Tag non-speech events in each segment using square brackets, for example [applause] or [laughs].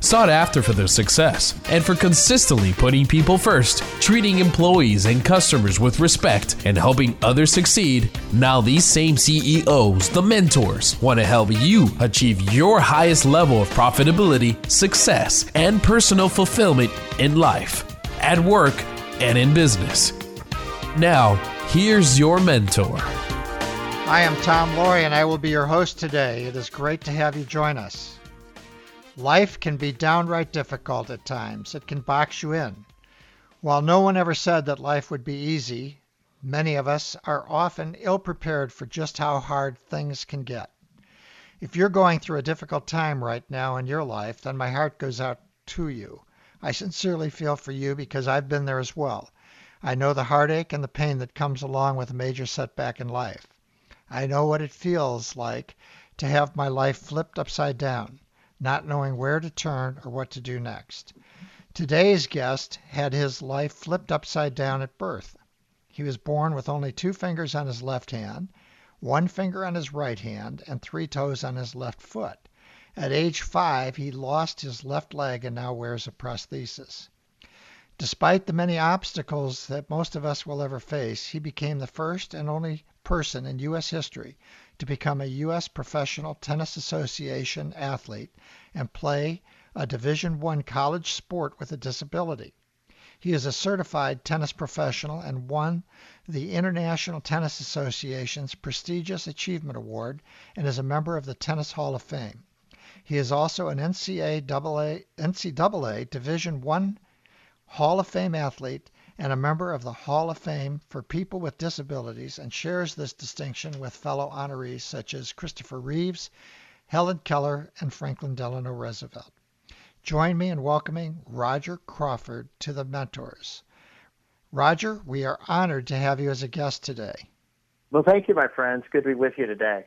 sought after for their success and for consistently putting people first, treating employees and customers with respect, and helping others succeed. Now, these same CEOs, the mentors, want to help you achieve your highest level of profitability, success, and personal fulfillment in life, at work, and in business. Now, here's your mentor. I am Tom Loarie, and I will be your host today. It is great to have you join us. Life can be downright difficult at times. It can box you in. While no one ever said that life would be easy, many of us are often ill prepared for just how hard things can get. If you're going through a difficult time right now in your life, then my heart goes out to you. I sincerely feel for you because I've been there as well. I know the heartache and the pain that comes along with a major setback in life. I know what it feels like to have my life flipped upside down not knowing where to turn or what to do next. Today's guest had his life flipped upside down at birth. He was born with only two fingers on his left hand, one finger on his right hand, and three toes on his left foot. At age five, he lost his left leg and now wears a prosthesis. Despite the many obstacles that most of us will ever face, he became the first and only person in U.S. history to become a U.S. Professional Tennis Association athlete and play a Division I college sport with a disability. He is a certified tennis professional and won the International Tennis Association's prestigious Achievement Award and is a member of the Tennis Hall of Fame. He is also an NCAA, NCAA Division I Hall of Fame athlete and a member of the Hall of Fame for People with Disabilities and shares this distinction with fellow honorees such as Christopher Reeves, Helen Keller, and Franklin Delano Roosevelt. Join me in welcoming Roger Crawford to the Mentors. Roger, we are honored to have you as a guest today. Well, thank you, my friends. Good to be with you today.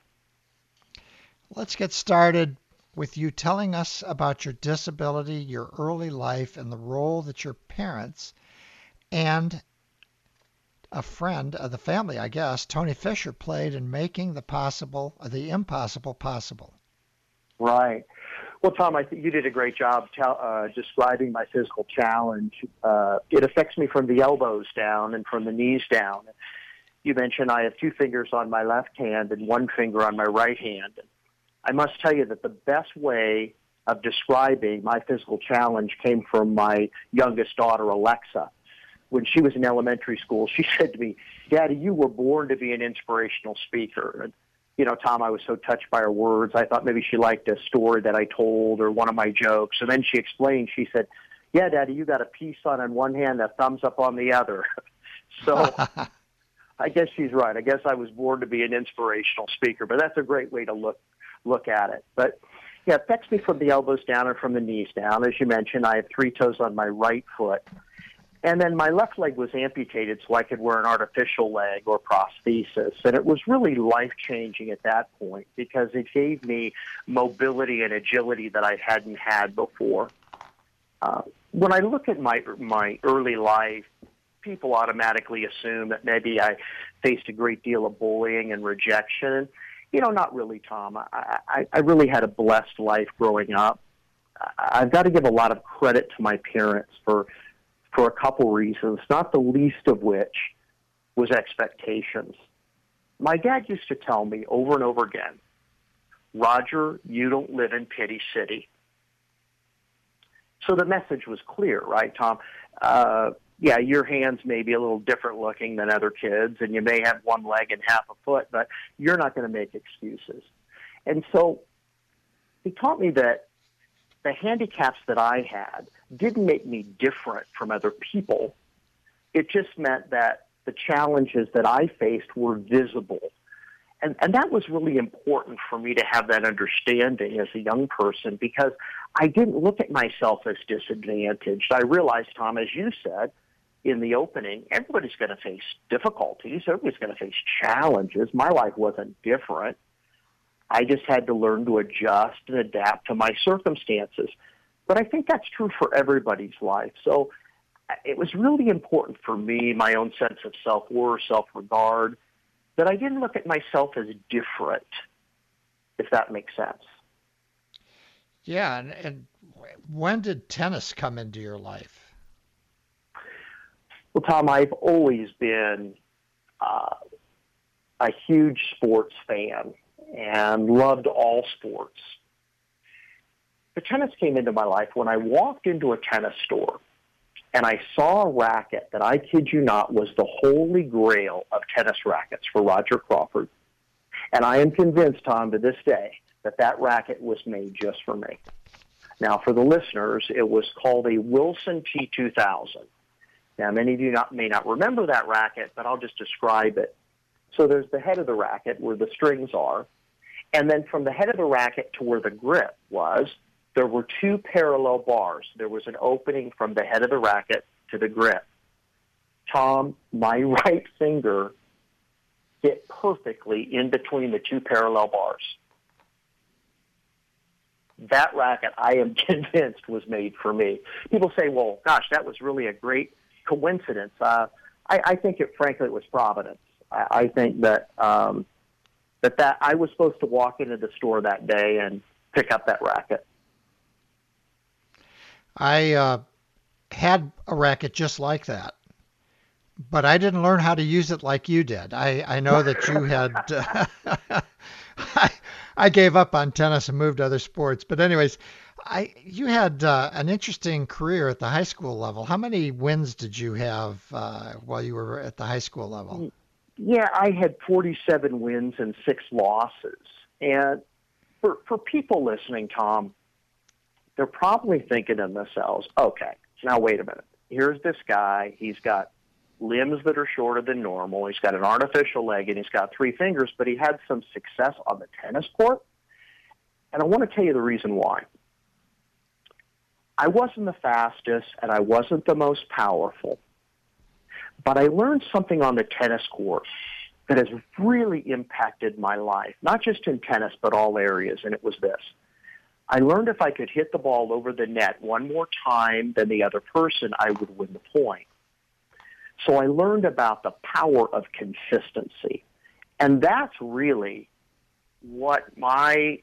Let's get started with you telling us about your disability, your early life, and the role that your parents and a friend of the family, I guess, Tony Fisher, played in making the possible, the impossible, possible. Right. Well, Tom, I think you did a great job uh, describing my physical challenge. Uh, it affects me from the elbows down and from the knees down. You mentioned I have two fingers on my left hand and one finger on my right hand. I must tell you that the best way of describing my physical challenge came from my youngest daughter, Alexa when she was in elementary school, she [laughs] said to me, Daddy, you were born to be an inspirational speaker. And, you know, Tom, I was so touched by her words. I thought maybe she liked a story that I told or one of my jokes. And then she explained, she said, Yeah, Daddy, you got a peace sign on one hand, a thumbs up on the other. [laughs] so [laughs] I guess she's right. I guess I was born to be an inspirational speaker, but that's a great way to look look at it. But yeah, it affects me from the elbows down and from the knees down. As you mentioned, I have three toes on my right foot. And then my left leg was amputated so I could wear an artificial leg or prosthesis. And it was really life changing at that point because it gave me mobility and agility that I hadn't had before. Uh, when I look at my, my early life, people automatically assume that maybe I faced a great deal of bullying and rejection. You know, not really, Tom. I, I, I really had a blessed life growing up. I've got to give a lot of credit to my parents for for a couple reasons, not the least of which was expectations. My dad used to tell me over and over again, Roger, you don't live in Pity City. So the message was clear, right, Tom? Uh, yeah, your hands may be a little different looking than other kids, and you may have one leg and half a foot, but you're not going to make excuses. And so he taught me that the handicaps that I had didn't make me different from other people. It just meant that the challenges that I faced were visible. And, and that was really important for me to have that understanding as a young person because I didn't look at myself as disadvantaged. I realized, Tom, as you said in the opening, everybody's going to face difficulties. Everybody's going to face challenges. My life wasn't different. I just had to learn to adjust and adapt to my circumstances. But I think that's true for everybody's life. So it was really important for me, my own sense of self-worth, self-regard, that I didn't look at myself as different, if that makes sense. Yeah, and, and when did tennis come into your life? Well, Tom, I've always been uh, a huge sports fan and loved all sports. The tennis came into my life when I walked into a tennis store and I saw a racket that I kid you not was the holy grail of tennis rackets for Roger Crawford. And I am convinced, Tom, to this day, that that racket was made just for me. Now, for the listeners, it was called a Wilson T2000. Now, many of you not, may not remember that racket, but I'll just describe it. So there's the head of the racket where the strings are, and then from the head of the racket to where the grip was, there were two parallel bars. There was an opening from the head of the racket to the grip. Tom, my [laughs] right finger fit perfectly in between the two parallel bars. That racket, I am [laughs] convinced, was made for me. People say, well, gosh, that was really a great coincidence. Uh, I, I think it, frankly, it was providence. I, I think that um, that that I was supposed to walk into the store that day and pick up that racket. I uh, had a racket just like that, but I didn't learn how to use it like you did. I, I know that you [laughs] had. Uh, [laughs] I, I gave up on tennis and moved to other sports, but anyways, I you had uh, an interesting career at the high school level. How many wins did you have uh, while you were at the high school level? Yeah, I had 47 wins and six losses. And for for people listening, Tom, they're probably thinking to themselves, okay, now wait a minute. Here's this guy. He's got limbs that are shorter than normal. He's got an artificial leg and he's got three fingers, but he had some success on the tennis court. And I want to tell you the reason why. I wasn't the fastest and I wasn't the most powerful, but I learned something on the tennis court that has really impacted my life, not just in tennis, but all areas, and it was this. I learned if I could hit the ball over the net one more time than the other person, I would win the point. So I learned about the power of consistency. And that's really what my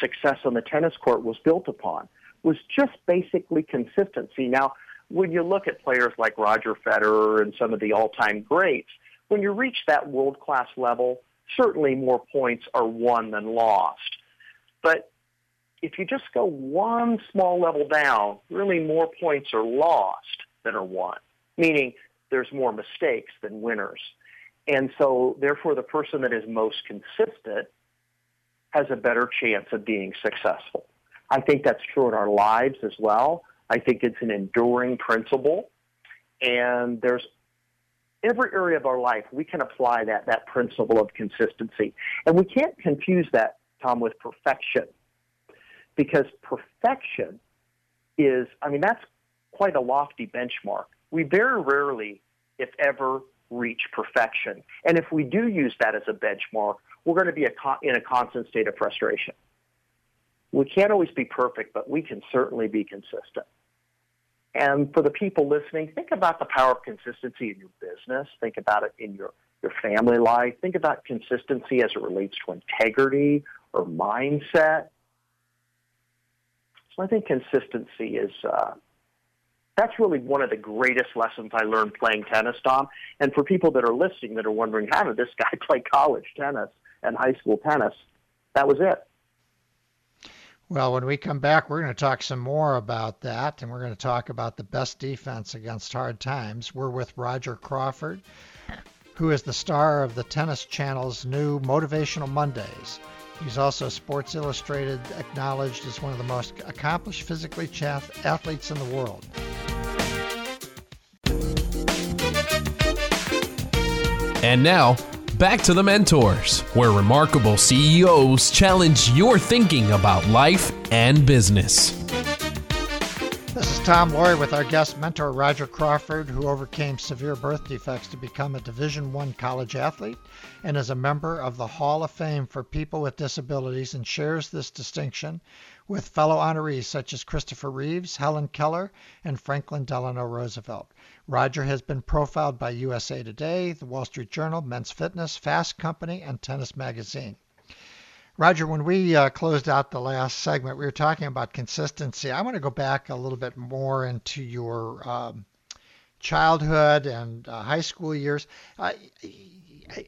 success on the tennis court was built upon, was just basically consistency. Now, when you look at players like Roger Federer and some of the all-time greats, when you reach that world-class level, certainly more points are won than lost. But if you just go one small level down, really more points are lost than are won, meaning there's more mistakes than winners. And so, therefore, the person that is most consistent has a better chance of being successful. I think that's true in our lives as well. I think it's an enduring principle. And there's every area of our life, we can apply that, that principle of consistency. And we can't confuse that, Tom, with perfection because perfection is, I mean, that's quite a lofty benchmark. We very rarely, if ever, reach perfection. And if we do use that as a benchmark, we're going to be a in a constant state of frustration. We can't always be perfect, but we can certainly be consistent. And for the people listening, think about the power of consistency in your business. Think about it in your, your family life. Think about consistency as it relates to integrity or mindset. So I think consistency is uh, that's really one of the greatest lessons I learned playing tennis, Tom. And for people that are listening that are wondering how did this guy [laughs] play college tennis and high school tennis, that was it. Well, when we come back, we're going to talk some more about that, and we're going to talk about the best defense against hard times. We're with Roger Crawford, who is the star of the Tennis Channel's new Motivational Mondays. He's also Sports Illustrated acknowledged as one of the most accomplished physically athletes in the world. And now, back to the mentors, where remarkable CEOs challenge your thinking about life and business. This is Tom Loarie with our guest mentor Roger Crawford, who overcame severe birth defects to become a Division One college athlete and is a member of the Hall of Fame for people with disabilities and shares this distinction with fellow honorees such as Christopher Reeves, Helen Keller, and Franklin Delano Roosevelt. Roger has been profiled by USA Today, The Wall Street Journal, Men's Fitness, Fast Company, and Tennis Magazine. Roger, when we uh, closed out the last segment, we were talking about consistency. I want to go back a little bit more into your um, childhood and uh, high school years. Uh,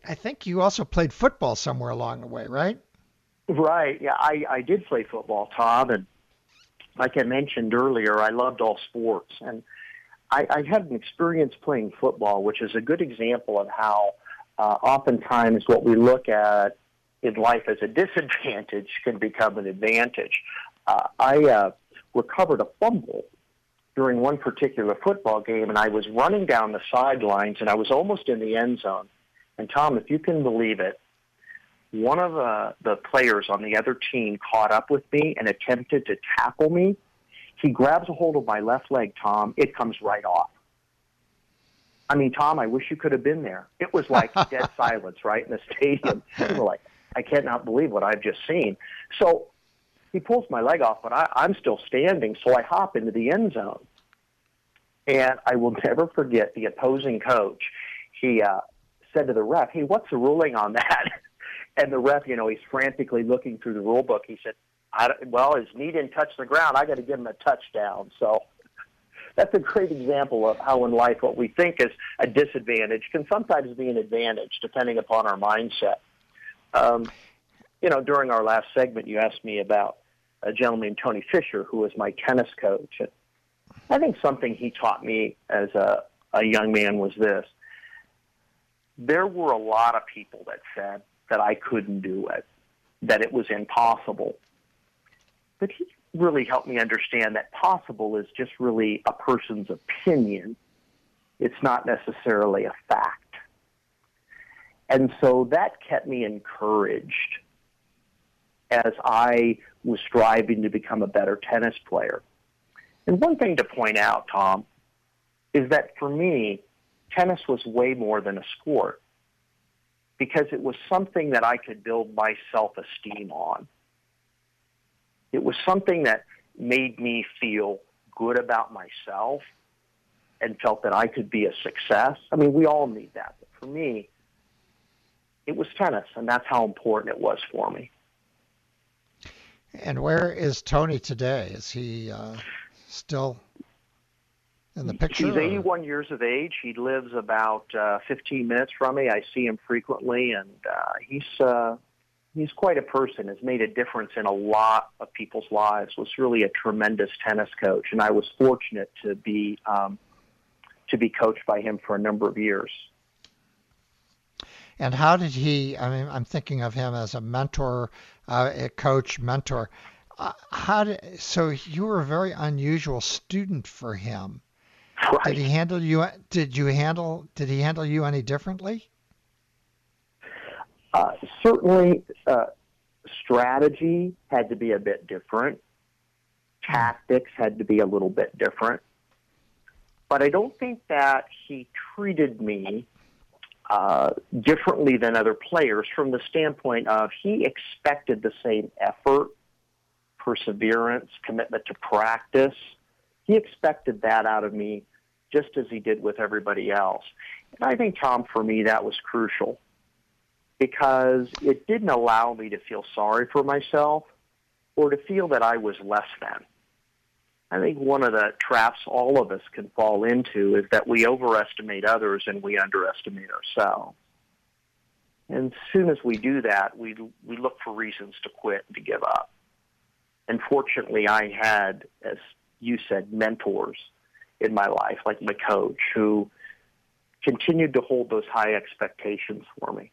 I think you also played football somewhere along the way, right? Right. Yeah, I, I did play football, Tom, and like I mentioned earlier, I loved all sports, and I, I had an experience playing football, which is a good example of how uh, oftentimes what we look at in life as a disadvantage can become an advantage. Uh, I uh, recovered a fumble during one particular football game, and I was running down the sidelines, and I was almost in the end zone. And Tom, if you can believe it, one of the, the players on the other team caught up with me and attempted to tackle me. He grabs a hold of my left leg, Tom. It comes right off. I mean, Tom, I wish you could have been there. It was like [laughs] dead silence, right, in the stadium. We're like, I cannot believe what I've just seen. So he pulls my leg off, but I, I'm still standing, so I hop into the end zone. And I will never forget the opposing coach. He uh, said to the ref, "Hey, what's the ruling on that?" [laughs] And the ref, you know, he's frantically looking through the rule book. He said, I, "Well, his knee didn't touch the ground. I got to give him a touchdown." So [laughs] that's a great example of how in life what we think is a disadvantage can sometimes be an advantage, depending upon our mindset. Um, you know, during our last segment, you asked me about a gentleman, named Tony Fisher, who was my tennis coach. And I think something he taught me as a, a young man was this. There were a lot of people that said that I couldn't do it, that it was impossible. But he really helped me understand that possible is just really a person's opinion. It's not necessarily a fact. And so that kept me encouraged as I was striving to become a better tennis player. And one thing to point out, Tom, is that for me, tennis was way more than a sport because it was something that I could build my self-esteem on. It was something that made me feel good about myself and felt that I could be a success. I mean, we all need that. But for me, it was tennis, and that's how important it was for me. And where is Tony today? Is he uh, still in the picture? He's 81 or? years of age. He lives about uh, 15 minutes from me. I see him frequently, and uh, he's uh, he's quite a person. Has made a difference in a lot of people's lives. Was really a tremendous tennis coach, and I was fortunate to be um, to be coached by him for a number of years. And how did he? I mean, I'm thinking of him as a mentor, uh, a coach, mentor. Uh, how did? So you were a very unusual student for him. Right. Did he handle you? Did you handle? Did he handle you any differently? Uh, certainly, uh, strategy had to be a bit different. Tactics had to be a little bit different. But I don't think that he treated me uh, differently than other players from the standpoint of he expected the same effort, perseverance, commitment to practice. He expected that out of me just as he did with everybody else. And I think, Tom, for me, that was crucial because it didn't allow me to feel sorry for myself or to feel that I was less than. I think one of the traps all of us can fall into is that we overestimate others and we underestimate ourselves. And as soon as we do that, we we look for reasons to quit and to give up. And fortunately, I had, as you said, mentors in my life, like my coach, who continued to hold those high expectations for me.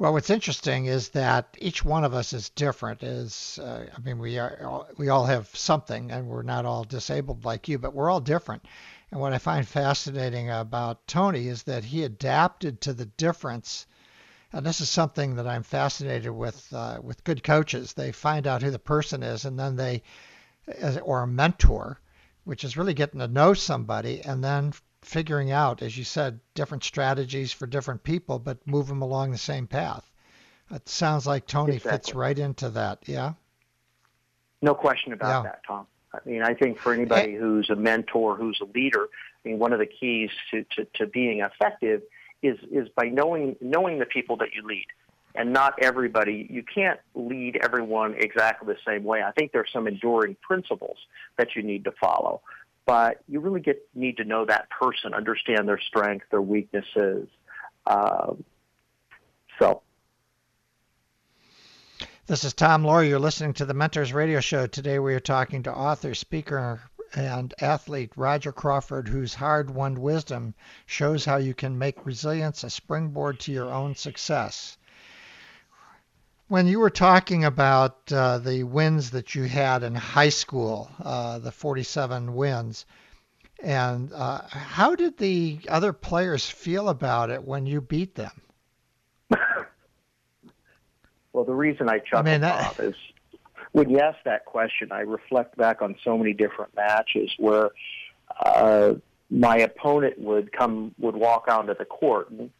Well, what's interesting is that each one of us is different. Is uh, I mean, we are we all have something, and we're not all disabled like you, but we're all different. And what I find fascinating about Tony is that he adapted to the difference. And this is something that I'm fascinated with uh, with good coaches. They find out who the person is, and then they or a mentor, which is really getting to know somebody and then figuring out, as you said, different strategies for different people, but move them along the same path. It sounds like Tony exactly. fits right into that. Yeah. No question about yeah. that, Tom. I mean, I think for anybody who's a mentor, who's a leader, I mean, one of the keys to, to, to being effective is is by knowing knowing the people that you lead and not everybody you can't lead everyone exactly the same way i think there's some enduring principles that you need to follow but you really get need to know that person understand their strengths their weaknesses um, so this is Tom Loarie. You're listening to the Mentors Radio Show. Today we are talking to author, speaker, and athlete Roger Crawford, whose hard won wisdom shows how you can make resilience a springboard to your own success. When you were talking about uh, the wins that you had in high school, uh, the 47 wins, and uh, how did the other players feel about it when you beat them? [laughs] Well, the reason I chuckle, I mean, that... Bob, is when you ask that question, I reflect back on so many different matches where uh, my opponent would come, would walk onto the court. And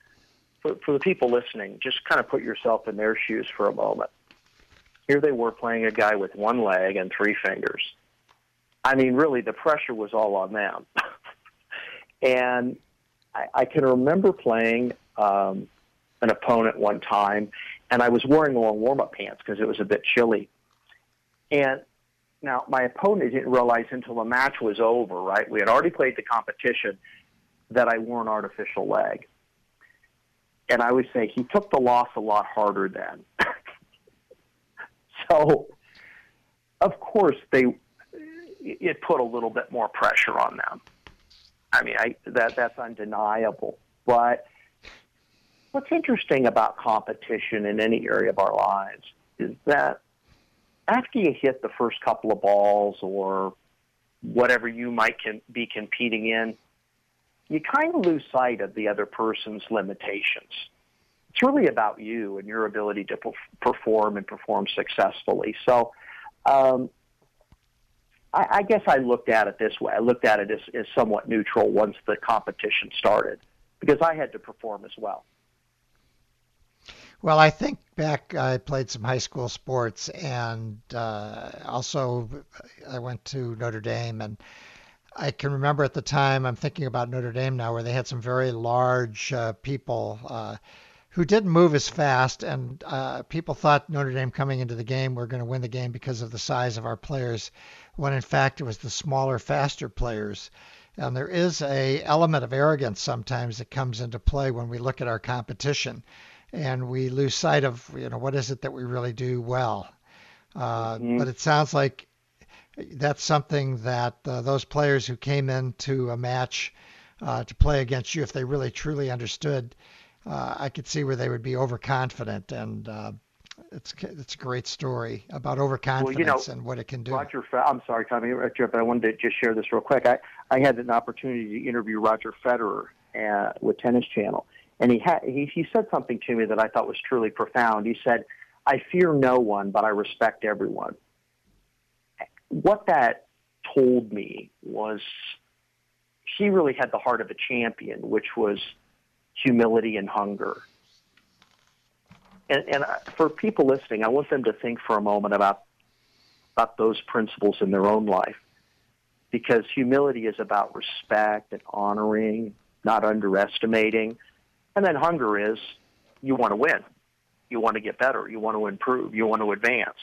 for, for the people listening, just kind of put yourself in their shoes for a moment. Here they were playing a guy with one leg and three fingers. I mean, really, the pressure was all on them. [laughs] and I, I can remember playing um, an opponent one time, and I was wearing long warm up pants because it was a bit chilly. And now my opponent didn't realize until the match was over, right? We had already played the competition that I wore an artificial leg. And I would say he took the loss a lot harder then. [laughs] so, of course, they it put a little bit more pressure on them. I mean, I, that that's undeniable. But what's interesting about competition in any area of our lives is that after you hit the first couple of balls or whatever you might can, be competing in, you kind of lose sight of the other person's limitations. It's really about you and your ability to perform and perform successfully. So, um, I, I guess I looked at it this way. I looked at it as, as somewhat neutral once the competition started because I had to perform as well. Well, I think back, I played some high school sports, and uh, also I went to Notre Dame, and I can remember at the time. I'm thinking about Notre Dame now, where they had some very large uh, people uh, who didn't move as fast, and uh, people thought Notre Dame coming into the game were going to win the game because of the size of our players, when in fact it was the smaller, faster players. And there is a element of arrogance sometimes that comes into play when we look at our competition and we lose sight of you know what is it that we really do well. Uh, mm-hmm. But it sounds like that's something that uh, those players who came into a match uh, to play against you, if they really truly understood, uh, I could see where they would be overconfident, and uh, it's it's a great story about overconfidence well, you know, and what it can do. Roger, I'm sorry, Tommy, but I wanted to just share this real quick. I I had an opportunity to interview Roger Federer uh, with Tennis Channel and he, had, he, he said something to me that I thought was truly profound. He said, I fear no one, but I respect everyone. What that told me was he really had the heart of a champion, which was humility and hunger. And, and for people listening, I want them to think for a moment about about those principles in their own life, because humility is about respect and honoring, not underestimating. And then hunger is you want to win. You want to get better. You want to improve. You want to advance.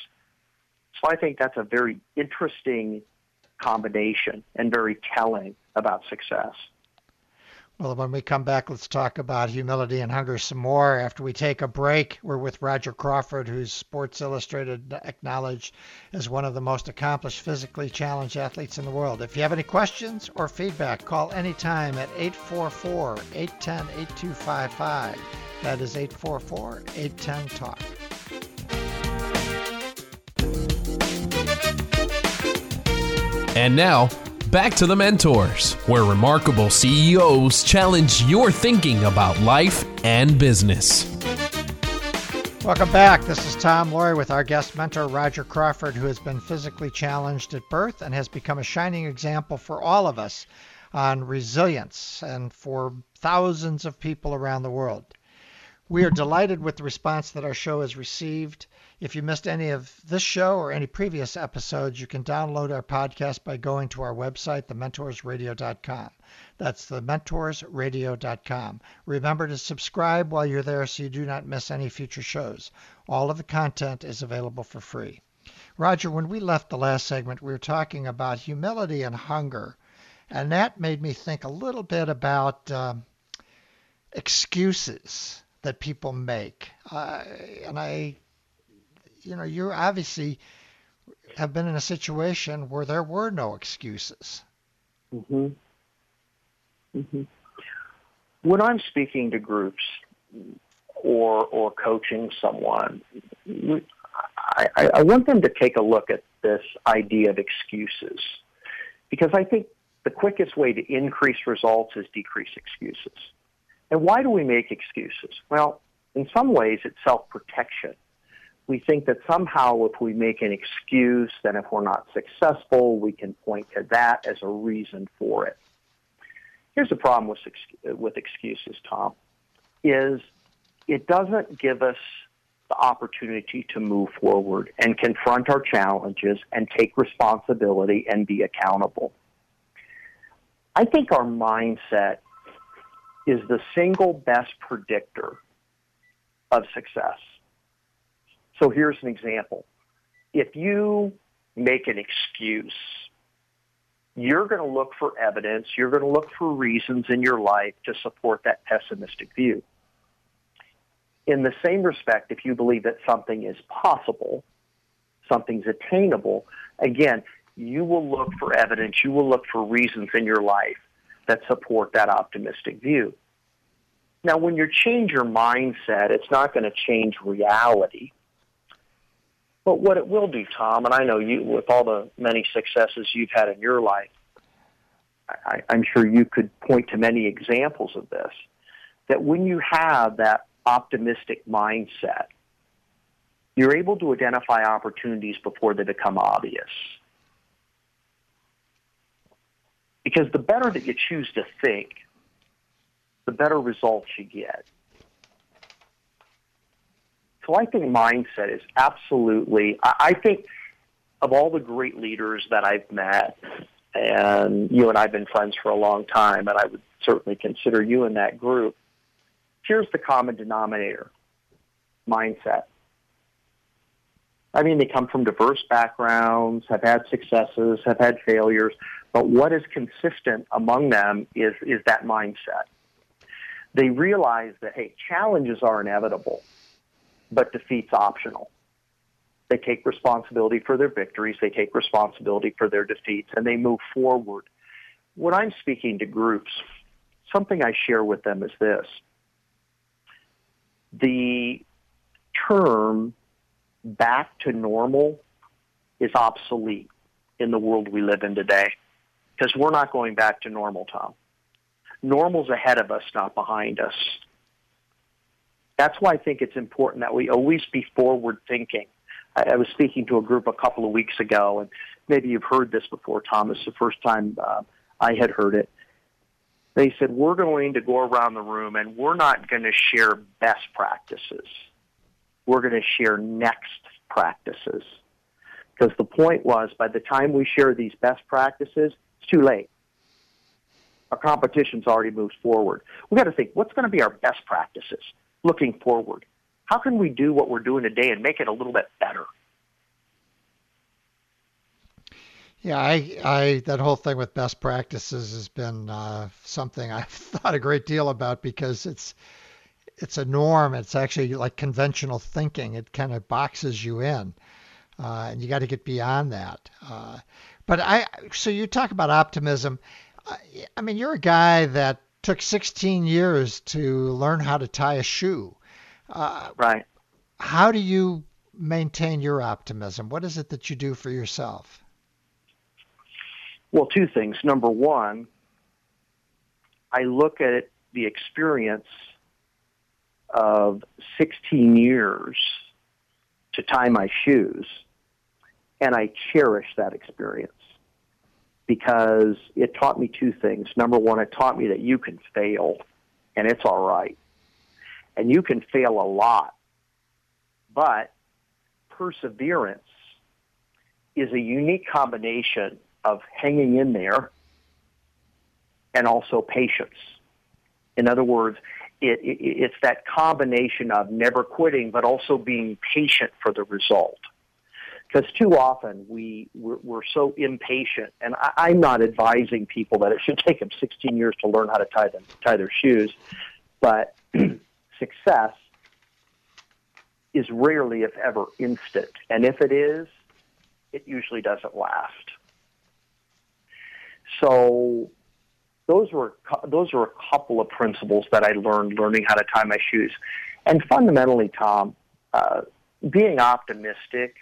So I think that's a very interesting combination and very telling about success. Well, when we come back, let's talk about humility and hunger some more. After we take a break, we're with Roger Crawford, who's Sports Illustrated acknowledged as one of the most accomplished physically challenged athletes in the world. If you have any questions or feedback, call anytime at 844 810 8255. That is 844 810 TALK. And now, Back to the Mentors, where remarkable CEOs challenge your thinking about life and business. Welcome back. This is Tom Loarie with our guest mentor, Roger Crawford, who has been physically challenged at birth and has become a shining example for all of us on resilience and for thousands of people around the world. We are delighted with the response that our show has received. If you missed any of this show or any previous episodes, you can download our podcast by going to our website, thementorsradio.com. That's thementorsradio.com. Remember to subscribe while you're there so you do not miss any future shows. All of the content is available for free. Roger, when we left the last segment, we were talking about humility and hunger, and that made me think a little bit about um, excuses that people make. Uh, and I, you know, you obviously have been in a situation where there were no excuses. Mm-hmm. Mm-hmm. When I'm speaking to groups or or coaching someone, I, I want them to take a look at this idea of excuses because I think the quickest way to increase results is decrease excuses. And why do we make excuses? Well, in some ways, it's self-protection. We think that somehow if we make an excuse, then if we're not successful, we can point to that as a reason for it. Here's the problem with, with excuses, Tom, is it doesn't give us the opportunity to move forward and confront our challenges and take responsibility and be accountable. I think our mindset is the single best predictor of success. So here's an example. If you make an excuse, you're going to look for evidence, you're going to look for reasons in your life to support that pessimistic view. In the same respect, if you believe that something is possible, something's attainable, again, you will look for evidence, you will look for reasons in your life that support that optimistic view. Now, when you change your mindset, it's not going to change reality. But what it will do, Tom, and I know you, with all the many successes you've had in your life, I, I'm sure you could point to many examples of this, that when you have that optimistic mindset, you're able to identify opportunities before they become obvious. Because the better that you choose to think, the better results you get. So I think mindset is absolutely, I think of all the great leaders that I've met, and you and I have been friends for a long time, and I would certainly consider you in that group, here's the common denominator mindset. I mean, they come from diverse backgrounds, have had successes, have had failures, but what is consistent among them is, is that mindset. They realize that, hey, challenges are inevitable, but defeat's optional. They take responsibility for their victories, they take responsibility for their defeats, and they move forward. When I'm speaking to groups, something I share with them is this. The term back to normal is obsolete in the world we live in today because we're not going back to normal, Tom. Normal's ahead of us, not behind us. That's why I think it's important that we always be forward thinking. I, I was speaking to a group a couple of weeks ago, and maybe you've heard this before, Thomas. The first time uh, I had heard it, they said we're going to go around the room and we're not going to share best practices. We're going to share next practices. Because the point was, by the time we share these best practices, it's too late. Our competition's already moved forward. We've got to think, what's going to be our best practices looking forward? How can we do what we're doing today and make it a little bit better? Yeah, I, I, that whole thing with best practices has been uh, something [laughs] I've thought a great deal about because it's, it's a norm. It's actually like conventional thinking. It kind of boxes you in, uh, and you got to get beyond that. Uh, but I, so you talk about optimism. I mean, you're a guy that took 16 years to learn how to tie a shoe. Uh, right. How do you maintain your optimism? What is it that you do for yourself? Well, two things. Number one, I look at it, the experience of 16 years to tie my shoes, and I cherish that experience because it taught me two things. Number one, it taught me that you can fail, and it's all right. And you can fail a lot, but perseverance is a unique combination of hanging in there and also patience. In other words, it, it, it's that combination of never quitting, but also being patient for the result. Because too often we we're, we're so impatient, and I, I'm not advising people that it should take them 16 years to learn how to tie them tie their shoes, but [clears throat] success is rarely, if ever, instant, and if it is, it usually doesn't last. So those were those were a couple of principles that I learned learning how to tie my shoes, and fundamentally, Tom, uh, being optimistic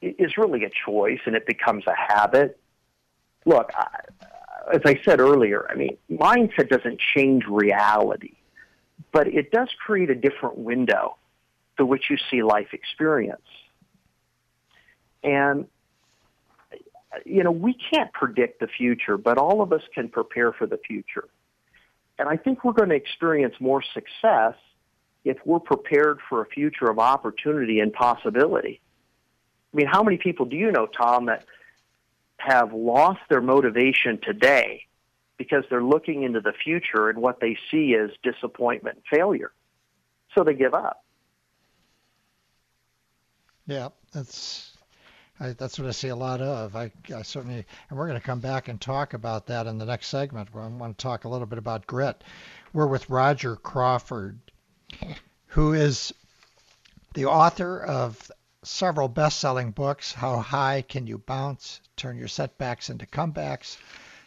is really a choice, and it becomes a habit. Look, I, as I said earlier, I mean, mindset doesn't change reality, but it does create a different window through which you see life experience. And you know, we can't predict the future, but all of us can prepare for the future. And I think we're going to experience more success if we're prepared for a future of opportunity and possibility. I mean, how many people do you know, Tom, that have lost their motivation today because they're looking into the future and what they see is disappointment and failure? So they give up. Yeah, that's I, that's what I see a lot of. I, I certainly, and we're going to come back and talk about that in the next segment. Where I want to talk a little bit about grit. We're with Roger Crawford, who is the author of several best-selling books. How high can you bounce? Turn your setbacks into comebacks.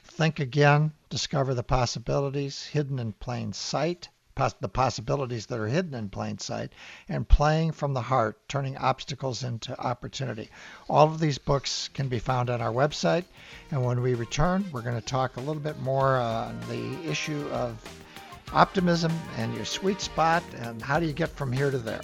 Think again. Discover the possibilities hidden in plain sight the possibilities that are hidden in plain sight, and playing from the heart, turning obstacles into opportunity. All of these books can be found on our website. And when we return, we're going to talk a little bit more on the issue of optimism and your sweet spot and how do you get from here to there.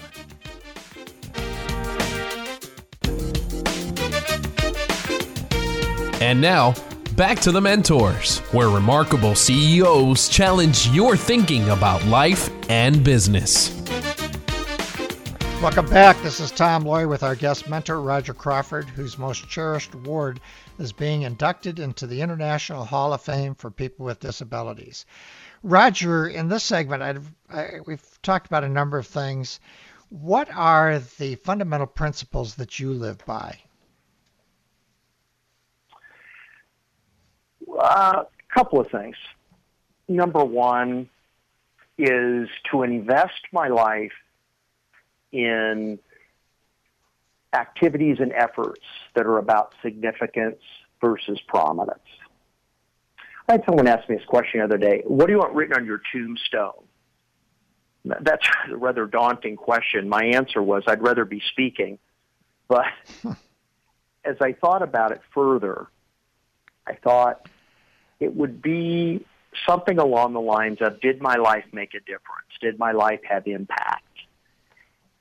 And now, back to the mentors, where remarkable CEOs challenge your thinking about life and business. Welcome back. This is Tom Loarie with our guest mentor, Roger Crawford, whose most cherished award is being inducted into the International Hall of Fame for people with disabilities. Roger, in this segment, I've, I, we've talked about a number of things. What are the fundamental principles that you live by? A uh, couple of things. Number one is to invest my life in activities and efforts that are about significance versus prominence. I had someone ask me this question the other day. What do you want written on your tombstone? That's a rather daunting question. My answer was I'd rather be speaking. But [laughs] as I thought about it further, I thought it would be something along the lines of Did my life make a difference? Did my life have impact?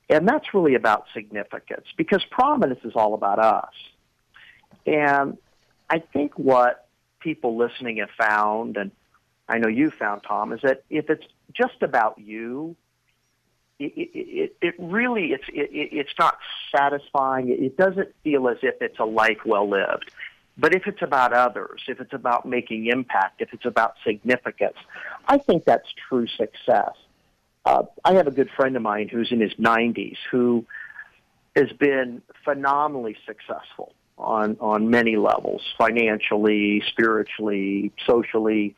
And that's really about significance because prominence is all about us. And I think what people listening have found, and I know you found, Tom, is that if it's just about you, it, it, it really it's it, it's not satisfying. It doesn't feel as if it's a life well lived. But if it's about others, if it's about making impact, if it's about significance, I think that's true success. Uh, I have a good friend of mine who's in his 90s who has been phenomenally successful on on many levels, financially, spiritually, socially.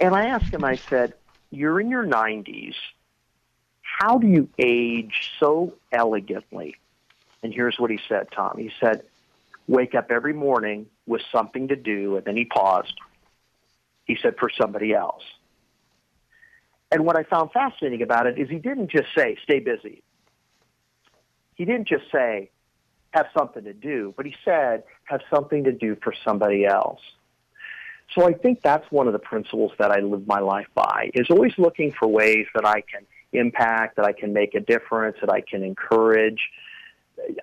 And I asked him, I said, "You're in your 90s. How do you age so elegantly?" And here's what he said, Tom. He said, wake up every morning with something to do, and then he paused. He said, for somebody else. And what I found fascinating about it is he didn't just say, stay busy. He didn't just say, have something to do, but he said, have something to do for somebody else. So I think that's one of the principles that I live my life by is always looking for ways that I can impact, that I can make a difference, that I can encourage.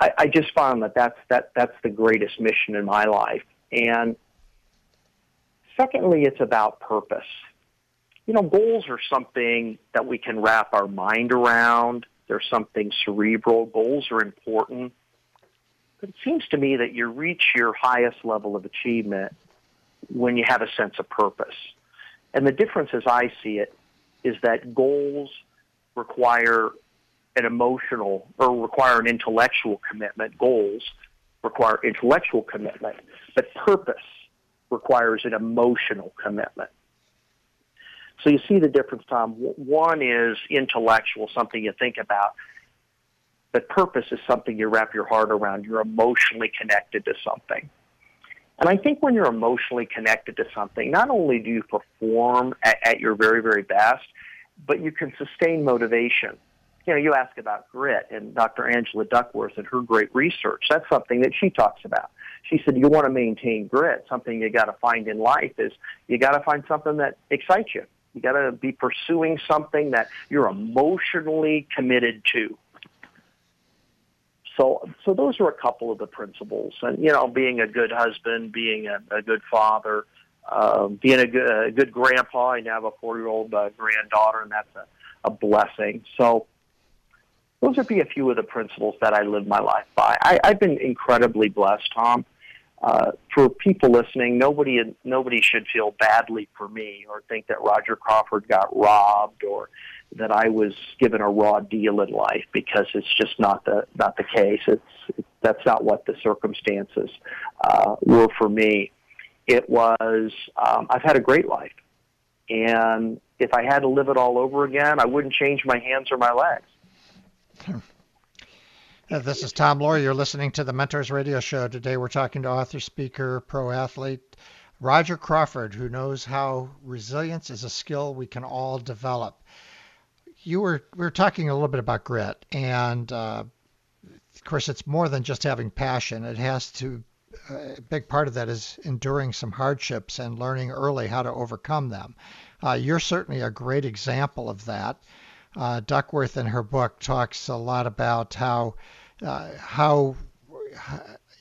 I, I just found that that's, that, that's the greatest mission in my life. And secondly, it's about purpose. You know, goals are something that we can wrap our mind around. They're something cerebral. Goals are important. But it seems to me that you reach your highest level of achievement when you have a sense of purpose. And the difference as I see it is that goals require an emotional or require an intellectual commitment. Goals require intellectual commitment, but purpose requires an emotional commitment. So you see the difference, Tom. One is intellectual, something you think about, but purpose is something you wrap your heart around. You're emotionally connected to something. And I think when you're emotionally connected to something, not only do you perform at, at your very, very best, but you can sustain motivation. You know, you ask about grit, and Dr. Angela Duckworth and her great research, that's something that she talks about. She said, you want to maintain grit. Something you got to find in life is you got to find something that excites you. You got to be pursuing something that you're emotionally committed to. So, so those are a couple of the principles, and you know, being a good husband, being a, a good father, uh, being a good, a good grandpa. I now have a four-year-old uh, granddaughter, and that's a, a blessing. So, those would be a few of the principles that I live my life by. I, I've been incredibly blessed, Tom uh, for people listening, nobody nobody should feel badly for me or think that Roger Crawford got robbed or that I was given a raw deal in life because it's just not the not the case. It's it, that's not what the circumstances uh, were for me. It was um, I've had a great life, and if I had to live it all over again, I wouldn't change my hands or my legs. Uh, this is Tom Loarie. You're listening to the Mentors Radio Show. Today we're talking to author, speaker, pro athlete Roger Crawford, who knows how resilience is a skill we can all develop. You were we were talking a little bit about grit, and uh, of course, it's more than just having passion. It has to uh, a big part of that is enduring some hardships and learning early how to overcome them. Uh, you're certainly a great example of that. Uh, Duckworth in her book talks a lot about how uh, how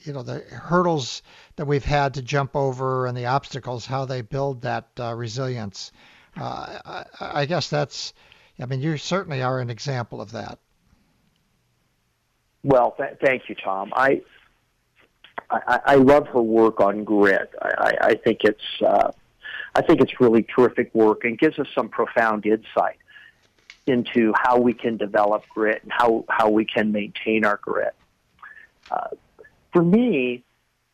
you know the hurdles that we've had to jump over and the obstacles, how they build that uh, resilience. Uh, I, I, guess that's, I mean, you certainly are an example of that. Well, th- thank you, Tom. I, I, I love her work on grit. I, I think it's uh, I think it's really terrific work and gives us some profound insight into how we can develop grit and how, how we can maintain our grit. Uh, for me,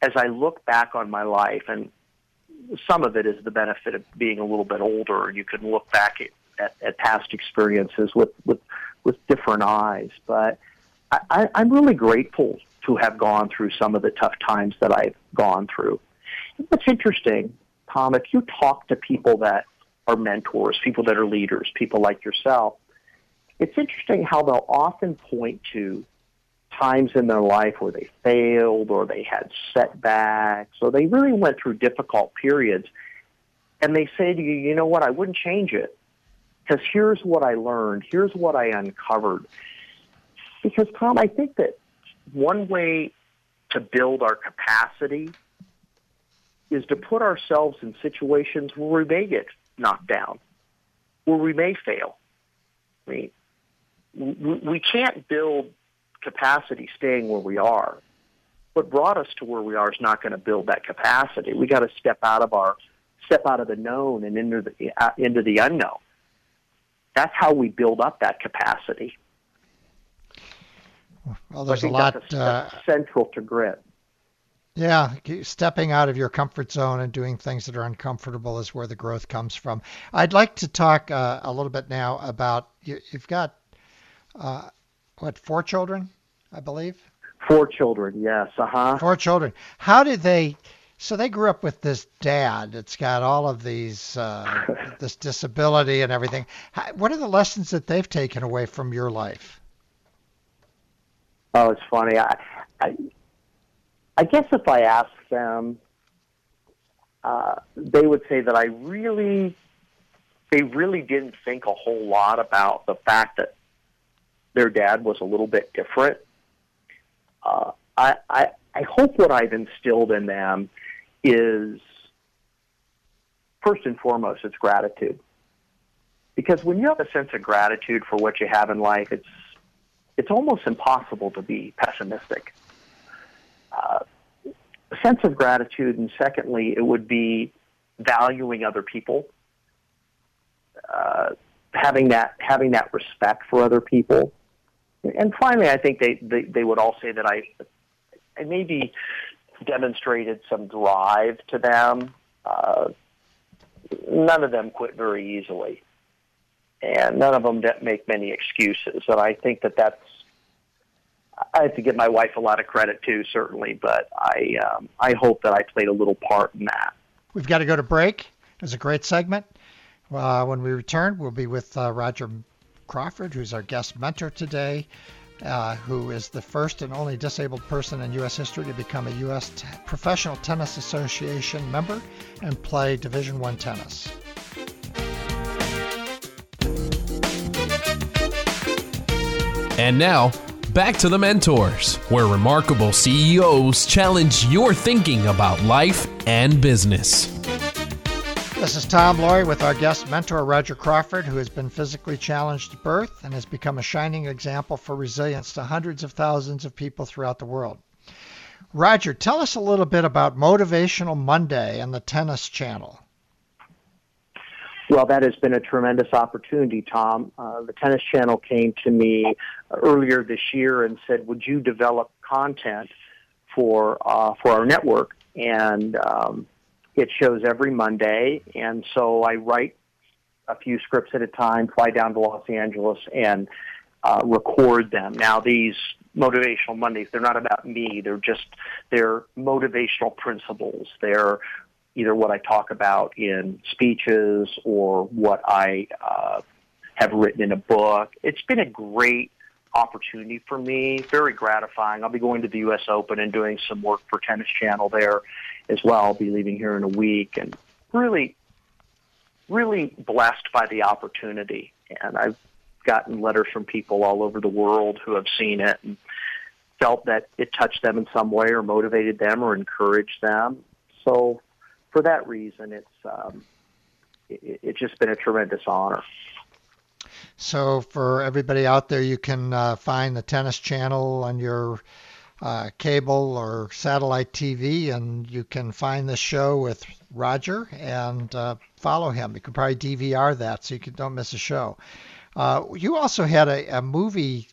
as I look back on my life, and some of it is the benefit of being a little bit older, and you can look back at, at, at past experiences with, with, with different eyes. But I, I'm really grateful to have gone through some of the tough times that I've gone through. what's interesting, Tom, if you talk to people that are mentors, people that are leaders, people like yourself, it's interesting how they'll often point to times in their life where they failed or they had setbacks or they really went through difficult periods. And they say to you, you know what, I wouldn't change it because here's what I learned, here's what I uncovered. Because, Tom, I think that one way to build our capacity is to put ourselves in situations where we may get knocked down, where we may fail. I mean, we can't build capacity staying where we are. What brought us to where we are is not going to build that capacity. We got to step out of our step out of the known and into the uh, into the unknown. That's how we build up that capacity. Well, there's a lot uh, central to grit. Yeah, stepping out of your comfort zone and doing things that are uncomfortable is where the growth comes from. I'd like to talk uh, a little bit now about you, have got uh, what four children, I believe. Four children, yes. Uh huh. Four children. How did they? So they grew up with this dad that's got all of these uh, [laughs] this disability and everything. How, what are the lessons that they've taken away from your life? Oh, it's funny. I, I, I guess if I ask them, uh, they would say that I really, they really didn't think a whole lot about the fact that their dad was a little bit different. Uh, I, I, I hope what I've instilled in them is first and foremost, it's gratitude. Because when you have a sense of gratitude for what you have in life, it's it's almost impossible to be pessimistic. Uh, a sense of gratitude, and secondly, it would be valuing other people, uh, having that having that respect for other people, and finally, I think they, they they would all say that I I maybe demonstrated some drive to them. Uh, none of them quit very easily, and none of them make many excuses. And I think that that's I have to give my wife a lot of credit too, certainly, but I um, I hope that I played a little part in that. We've got to go to break. It was a great segment. Uh, when we return, we'll be with uh, Roger Crawford, who's our guest mentor today uh, who is the first and only disabled person in U.S. history to become a U.S. T- Professional Tennis Association member and play Division One tennis. And now, back to the mentors, where remarkable CEOs challenge your thinking about life and business. This is Tom Loarie with our guest mentor, Roger Crawford, who has been physically challenged at birth and has become a shining example for resilience to hundreds of thousands of people throughout the world. Roger, tell us a little bit about Motivational Monday and the Tennis Channel. Well, that has been a tremendous opportunity, Tom. Uh, the Tennis Channel came to me earlier this year and said, "Would you develop content for uh, for our network?" And um, it shows every Monday, and so I write a few scripts at a time, fly down to Los Angeles, and uh, record them. Now, these motivational Mondays, they're not about me. They're just, they're motivational principles. They're either what I talk about in speeches or what I uh, have written in a book. It's been a great opportunity for me, very gratifying. I'll be going to the U.S. Open and doing some work for Tennis Channel there as well. I'll be leaving here in a week and really, really blessed by the opportunity. And I've gotten letters from people all over the world who have seen it and felt that it touched them in some way or motivated them or encouraged them. So for that reason, it's, um, it, it's just been a tremendous honor. So for everybody out there, you can uh, find the tennis channel on your uh, cable or satellite TV, and you can find the show with Roger and uh, follow him. You can probably DVR that so you can, don't miss a show. Uh, you also had a, a movie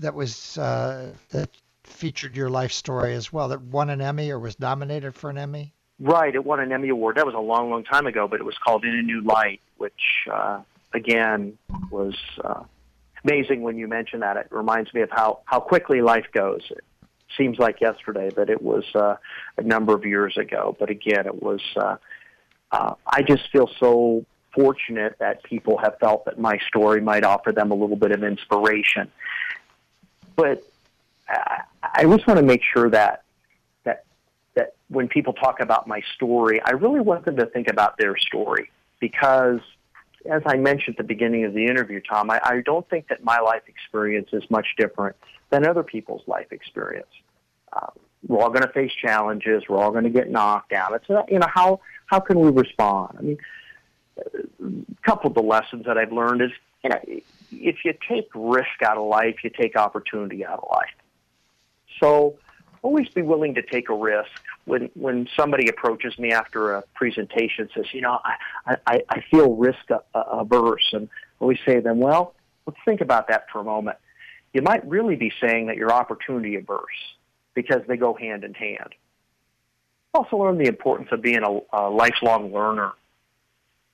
that was uh, that featured your life story as well that won an Emmy or was nominated for an Emmy. Right, it won an Emmy award. That was a long, long time ago, but it was called In a New Light, which uh, again was uh, amazing when you mention that. It reminds me of how how quickly life goes. Seems like yesterday, but it was uh, a number of years ago. But again, it was. Uh, uh, I just feel so fortunate that people have felt that my story might offer them a little bit of inspiration. But I, I just want to make sure that that that when people talk about my story, I really want them to think about their story because as I mentioned at the beginning of the interview, Tom, I, I don't think that my life experience is much different than other people's life experience. Uh, we're all going to face challenges. We're all going to get knocked down. It's uh, you know how how can we respond? I mean, a couple of the lessons that I've learned is you know if you take risk out of life, you take opportunity out of life. So always be willing to take a risk. When when somebody approaches me after a presentation says, you know, I I, I feel risk averse, and always say to them, well, let's think about that for a moment. You might really be saying that you're opportunity averse because they go hand in hand. Also learn the importance of being a, a lifelong learner.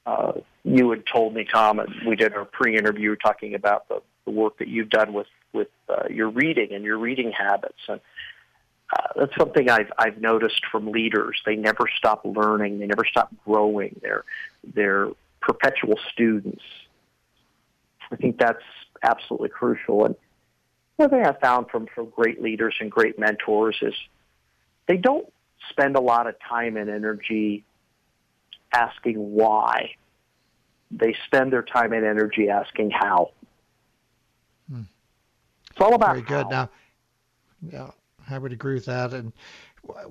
Uh, you had told me, Tom, we did our pre-interview talking about the, the work that you've done with with uh, your reading and your reading habits, and uh, that's something I've I've noticed from leaders. They never stop learning. They never stop growing. They're they're perpetual students. I think that's absolutely crucial. And one thing I found from, from great leaders and great mentors is they don't spend a lot of time and energy asking why. They spend their time and energy asking how. Hmm. It's all about very good. How. Now, yeah, I would agree with that. And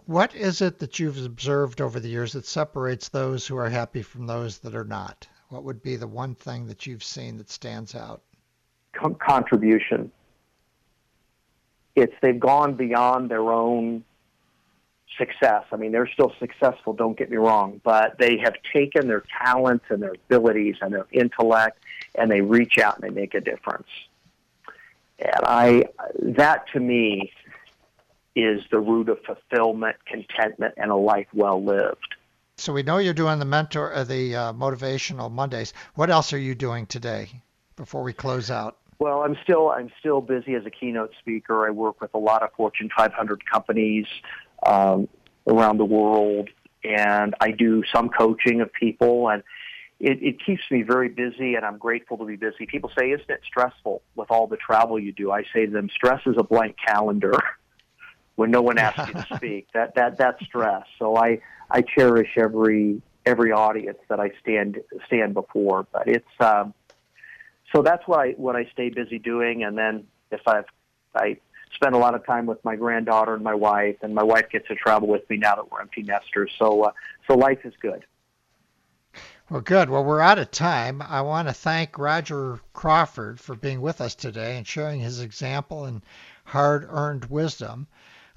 what is it that you've observed over the years that separates those who are happy from those that are not? What would be the one thing that you've seen that stands out? Con- contribution. It's they've gone beyond their own success. I mean, they're still successful, don't get me wrong, but they have taken their talents and their abilities and their intellect and they reach out and they make a difference. And I, that to me is the root of fulfillment, contentment, and a life well lived. So we know you're doing the mentor, uh, the uh, motivational Mondays. What else are you doing today before we close out? Well, I'm still I'm still busy as a keynote speaker. I work with a lot of Fortune 500 companies um, around the world, and I do some coaching of people, and it, it keeps me very busy. And I'm grateful to be busy. People say, "Isn't it stressful with all the travel you do?" I say to them, "Stress is a blank calendar." [laughs] when no one asks you to [laughs] speak. That that that's stress. So I I cherish every every audience that I stand stand before. But it's um, so that's what I what I stay busy doing. And then if I've I spend a lot of time with my granddaughter and my wife, and my wife gets to travel with me now that we're empty nesters. So uh, so life is good. Well, good. Well, we're out of time. I want to thank Roger Crawford for being with us today and sharing his example and hard earned wisdom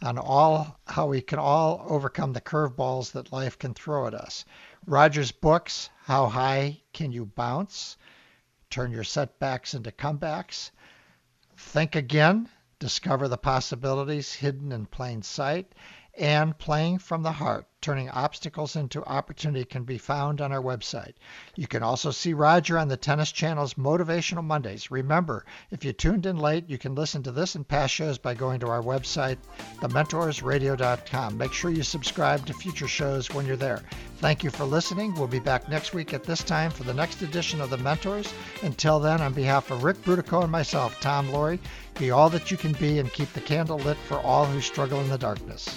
on all how we can all overcome the curveballs that life can throw at us. Roger's books, How High Can You Bounce? Turn Your Setbacks into Comebacks. Think Again, Discover the Possibilities Hidden in Plain Sight, and Playing from the Heart turning obstacles into opportunity can be found on our website. You can also see Roger on the Tennis Channel's Motivational Mondays. Remember, if you tuned in late, you can listen to this and past shows by going to our website, thementorsradio.com. Make sure you subscribe to future shows when you're there. Thank you for listening. We'll be back next week at this time for the next edition of The Mentors. Until then, on behalf of Rick Brudico and myself, Tom Loarie, be all that you can be and keep the candle lit for all who struggle in the darkness.